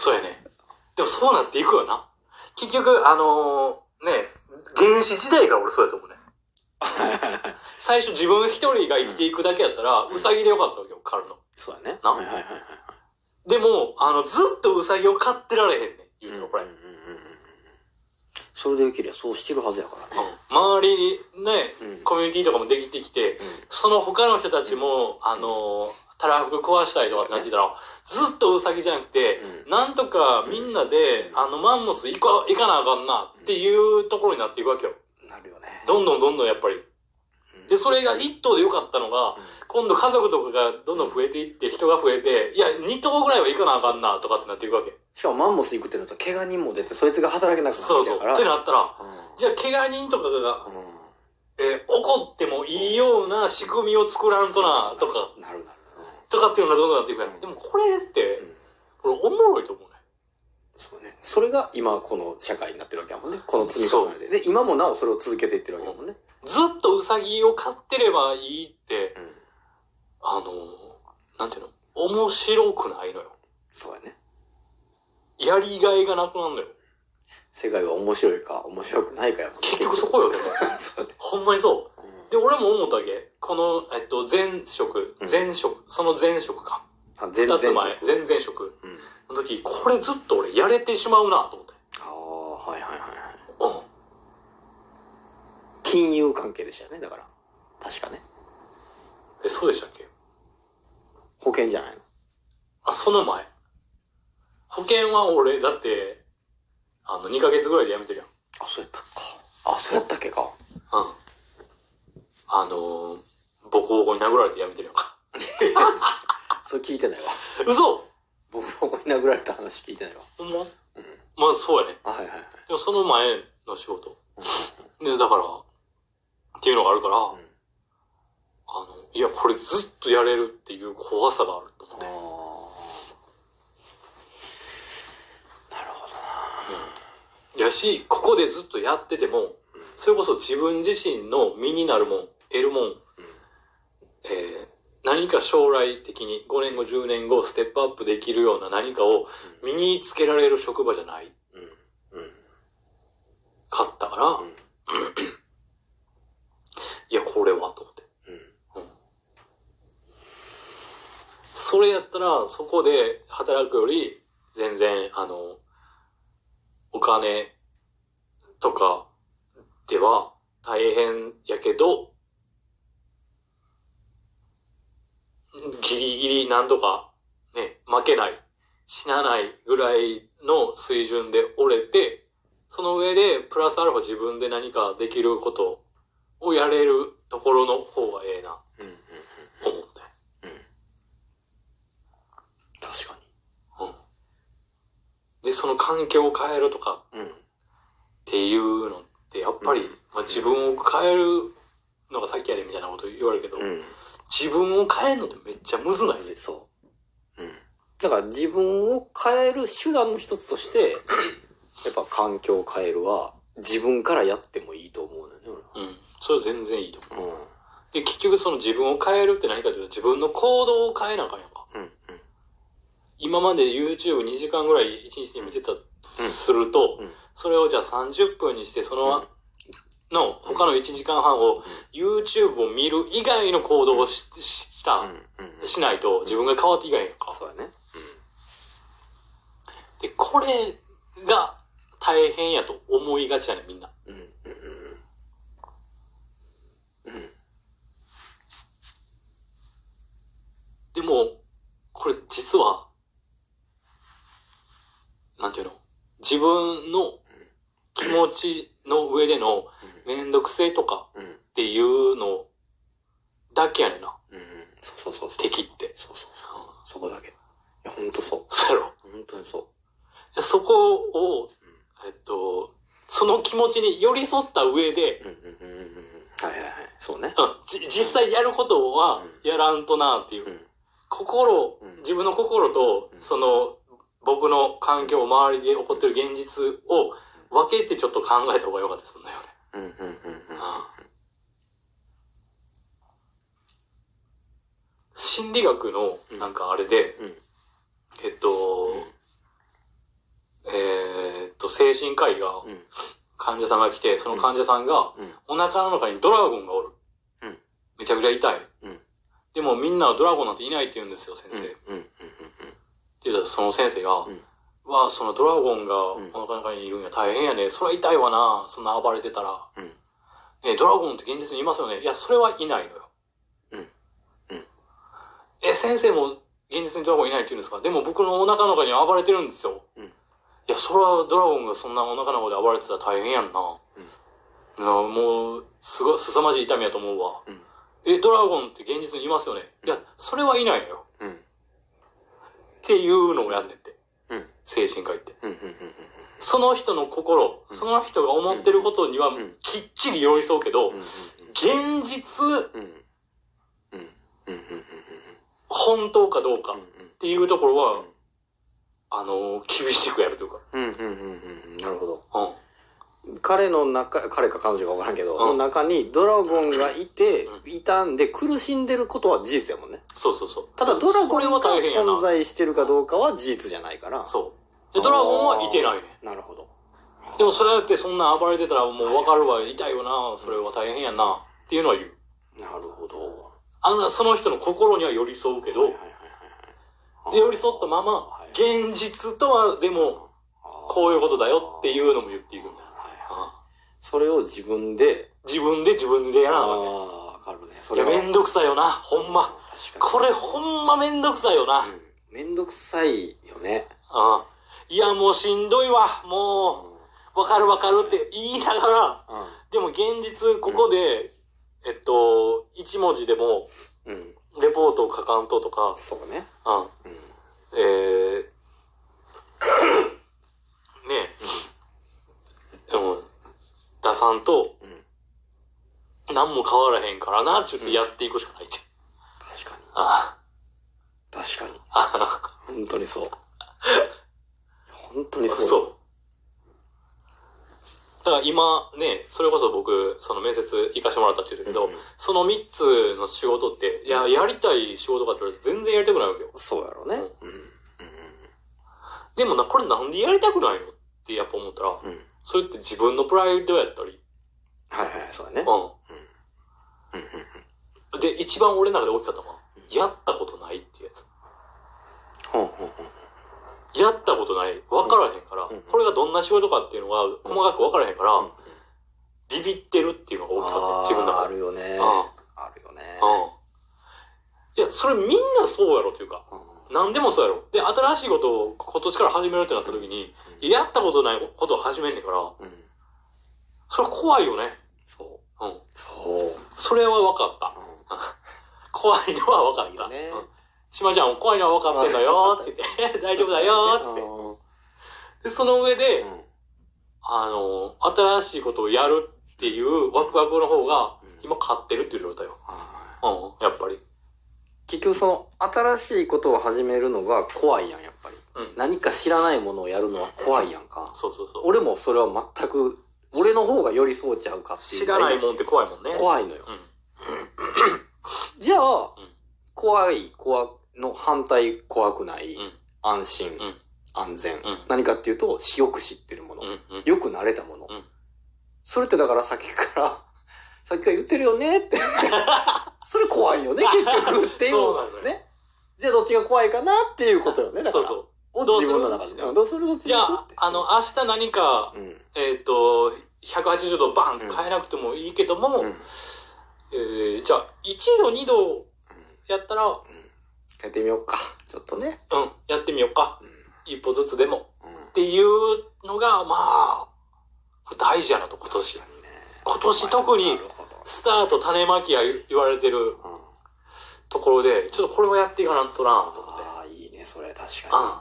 そうやね。でもそうなっていくよな。結局、あのーね、原始時代から俺そうやと思うね。最初自分一人が生きていくだけやったら、ウサギでよかったわけよ、狩るの。そうだね。な？はいはいはいはい。でも、あの、ずっとウサギを飼ってられへんねん、言うの、これ。うんうんうんうんそれでよけりゃそうしてるはずやからね。周りにね、うんコミュニティとかもできてきて、その他の人たちも、あのー、たらふく壊したりとかってなってたら、ずっとウサギじゃなくて、うなんとかみんなで、あの、マンモス行か、行かなあかんなっていうところになっていくわけよ。なるよね。どんどんどんどんやっぱり。で、それが一頭でよかったのが、今度家族とかがどんどん増えていって、人が増えて、いや、二頭ぐらいは行かなあかんなとかってなっていくわけ。しかもマンモス行くってなると怪我人も出てそいつが働けなくなそうそう。ってきたから。ってなったら、うじゃあ怪我人とかが。えー怒ってもいいような仕組みを作らんとな、とか、なるなる。とかっていうのがどんどんなっていくやうんん。でもこれってうん、これおもろいと思うね。そうね。それが今この社会になってるわけやもんね。この積み重ねで。で、今もなおそれを続けていってるわけやもんね。ずっとウサギを飼ってればいいって、うん。あのー、なんていうの？面白くないのよ。そうやね。やりがいがなくなるのよ。世界は面白いか面白くないかやもんね。結局そこよ、でも。そうね。ほんまにそう。うんで、俺も思ったわけ。この、えっと、前職う、ん前職、その前職か。あ全二つ前、然前々職うん。の時、これずっと俺やれてしまうなと思って。ああ、はいはいはいはい。うん。金融関係でしたよね、だから。確かね。え、そうでしたっけ？保険じゃないの？あ、その前。保険は俺、だって、あの、2ヶ月ぐらいで辞めてるやん。あ、そうやったか。あ、そうやったっけか。うん。あのー、ボコボコに殴られて辞めてるやんか。それ聞いてないわ。嘘僕ここに殴られた話聞いてないわ。ほんま？まあ、そうやね。あ、はいはいはい。でもその前の仕事。で、だから、っていうのがあるから、んあの、いや、これずっとやれるっていう怖さがあると思って。なるほどな。やし、ここでずっとやってても、それこそ自分自身の身になるもん、得るもん、えー何か将来的に5年後、10年後、ステップアップできるような何かを身につけられる職場じゃないうん。うん。かったから、んいや、これは、と思って。うん。それやったら、そこで働くより、全然、あの、お金とかでは大変やけど、ギリギリなんとかね、負けない、死なないぐらいの水準で折れて、その上でプラスアルファ自分で何かできることをやれるところの方がええな、うん。うん。思って。確かうん。で、その環境を変えるとかに。うん。っていうのって、やっぱり、うんまあ、自分を変えるのがさっきやでみたいなこと言われるけど、うん。自分を変えるのってめっちゃむずないそう。うん。だから自分を変える手段の一つとして、やっぱ環境を変えるは自分からやってもいいと思うのよね、うん。それは全然いいと思う。俺は。で、結局その自分を変えるって何かというと、自分の行動を変えなあかんやんか。うん。うん。今まで YouTube2 時間ぐらい1日に見てたとすると、うんそれをじゃあ30分にして、その、の他の1時間半を YouTube を見る以外の行動をしした、うん。うん。しないと自分が変わっていかないのか。そうやね。で、これが大変やと思いがちやねんみんな。うん。うん。うん。でも、これ実は、なんていうの？自分の気持ちの上でのめんどくせえとかうん。っていうのだけやねんな。うん。そうそうそうそう。敵って。そうそうそう。そこだけ。いや、ほんとそう。そうやろ。本当にそでそこを、えっと、その気持ちに寄り添った上で、う。うん。うん。うん。うん。はいはいはい。そうね。うん、じ実際やることはやらんとなっていう。うん。心うん、自分の心と、その、僕の環境、周りで起こってる現実を分けてちょっと考えた方が良かったですよね。うん。うん。うん。うん。心理学の、なんかあれで、うんえっと、精神科医が、うん。患者さんが来て、その患者さんが、うん。お腹の中にドラゴンがおる。うんめちゃくちゃ痛い。うんでもみんなはドラゴンなんていないって言うんですよ、先生。ってうん。うん。言ったらその先生が、うんうわあ、そのドラゴンがうんお腹の中にいるんや大変やね。それは痛いわな。そんな暴れてたら。うん。ねドラゴンって現実にいますよね。いや、それはいないのよ。うんうんえ、先生も現実にドラゴンいないって言うんですか？でも僕のお腹の中には暴れてるんですよ。うんいや、それはドラゴンがそんなお腹の中で暴れてたら大変やんな。なもう、すごい、凄まじい痛みやと思うわ。うんえ、ドラゴンって現実にいますよね？いや、それはいないのよ。うん。っていうのをやってて。うん。精神科医って。その人の心、その人が思ってることにはんきっちり寄り添うけど、うん。現実。本当かどうかっうん。ていうところは、うんあの、厳しくやるというか。うん。うん。うん。うん。なるほど。うん。彼の中、彼か彼女か分からんけど、うんの中にドラゴンがいて、ういたんで苦しんでることは事実やもんね。そうそうそう。ただドラゴンが存在してるかどうかは事実じゃないから。そう。で、ドラゴンはいてないね。なるほど。でもそれやってそんな暴れてたらもう分かるわ、痛いよな、それは大変やな、っていうのは言う。なるほど。あの、その人の心には寄り添うけど、で寄り添ったままは、い現実とはでも、こういうことだよっていうのも言っていくんだそれを自分で、自分で自分でやあらなああ、わかるね。そいや。めんどくさいよな、ほんま。確かこれほんまめんどくさいよな。に。うんめんどくさいよね。ああいや、もうしんどいわ、もう、わかるわかるって言いながら、うん。でも現実ここで、えっと、一文字でも、うん。うん。レポートを書かんととか、そうね。うん。うん。えー、ねえ、うん、出さんと、何も変わらへんからな、ちょっとやっていくしかないって。確かに。あ確かに。あ、本当にそう。本当にそう。そう。だから今ね、それこそ僕、その面接行かしてもらったって言うけど、うんその3つの仕事って、いや、やりたい仕事かって言われて全然やりたくないわけよ。そうやろうね。うん。でもな、これなんでやりたくないのってやっぱ思ったら、うん。それって自分のプライドやったり、はいはい、そうだね。うん。で、一番俺の中で大きかったのは、やったことないっていうやつ。ほんほんほん。やったことない。わからへんから、うんこれがどんな仕事かっていうのが細かくわからへんから、うんビビってるっていうのが大きかった。自分の中で。るよね。ああるよね。うん。いや、それみんなそうやろっていうか、うん何でもそうやろ。で、新しいことを今年から始めるってなった時に、やったことないことを始めんねんから、うん。それ怖いよね。そう。うん。そう。それは分かった。怖いのは分かった。ねうん。島ちゃん、怖いのは分かってんだよって言って、大丈夫だよって言って。で、その上で、うんあの、新しいことをやるっていうワクワクの方が、今勝ってるっていう状態よ。あうん、やっぱり。結局その新しいことを始めるのが怖いやん、やっぱり。うん。何か知らないものをやるのは怖いやんか。そうそうそう。俺もそれは全く、俺の方が寄り添うちゃうかっていう。知らないもんって怖いもんね。怖いのよ。うん。じゃあ、うん怖い、怖、の反対怖くない、うん安心、うん安全、ん何かっていうと、よく知ってるもの。よく慣れたもの、うんそれってだからさっきから、さっきから言ってるよねって。それ怖いよね、結局っていう。そうなのよね。じゃあどっちが怖いかなっていうことよね。だから。そうそう。をどうする自分の中で。うんどうするどっちじゃああの、明日何か、うん。えっ、と、180度バンって変えなくてもいいけども、うん。えー、じゃあ、1度、2度やったら、うやってみようか。ちょっとね。ん、やってみようか。一歩ずつでも。うん。っていうのが、まあ、これ大事やなと、今年。今年特になるほど。スタート種まきや言われてるうん。ところで、ちょっとこれをやっていかないとなと思って。ああ、いいね、それ確かに。あ